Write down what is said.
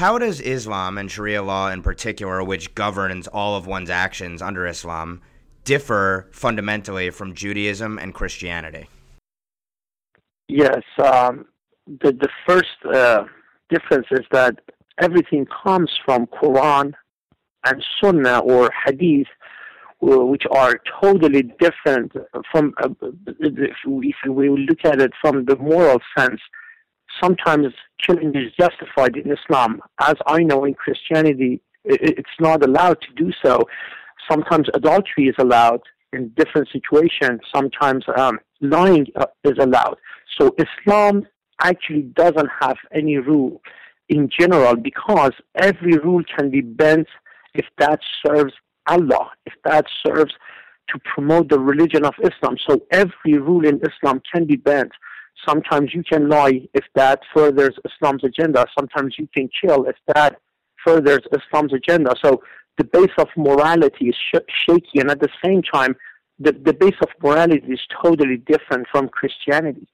How does Islam and Sharia law in particular, which governs all of one's actions under Islam, differ fundamentally from Judaism and Christianity? Yes, um, the the first uh, difference is that everything comes from Quran and Sunnah or Hadith, which are totally different from. Uh, if we look at it from the moral sense, sometimes killing is justified in Islam. As I know in Christianity, it's not allowed to do so. Sometimes adultery is allowed in different situations. Sometimes um, lying uh, is allowed. So Islam actually doesn't have any rule in general because every rule can be bent if that serves Allah, if that serves to promote the religion of Islam. So every rule in Islam can be bent. Sometimes you can lie if that furthers Islam's agenda. Sometimes you can kill if that furthers Islam's agenda. So the base of morality is sh- shaky, and at the same time, the, the base of morality is totally different from Christianity.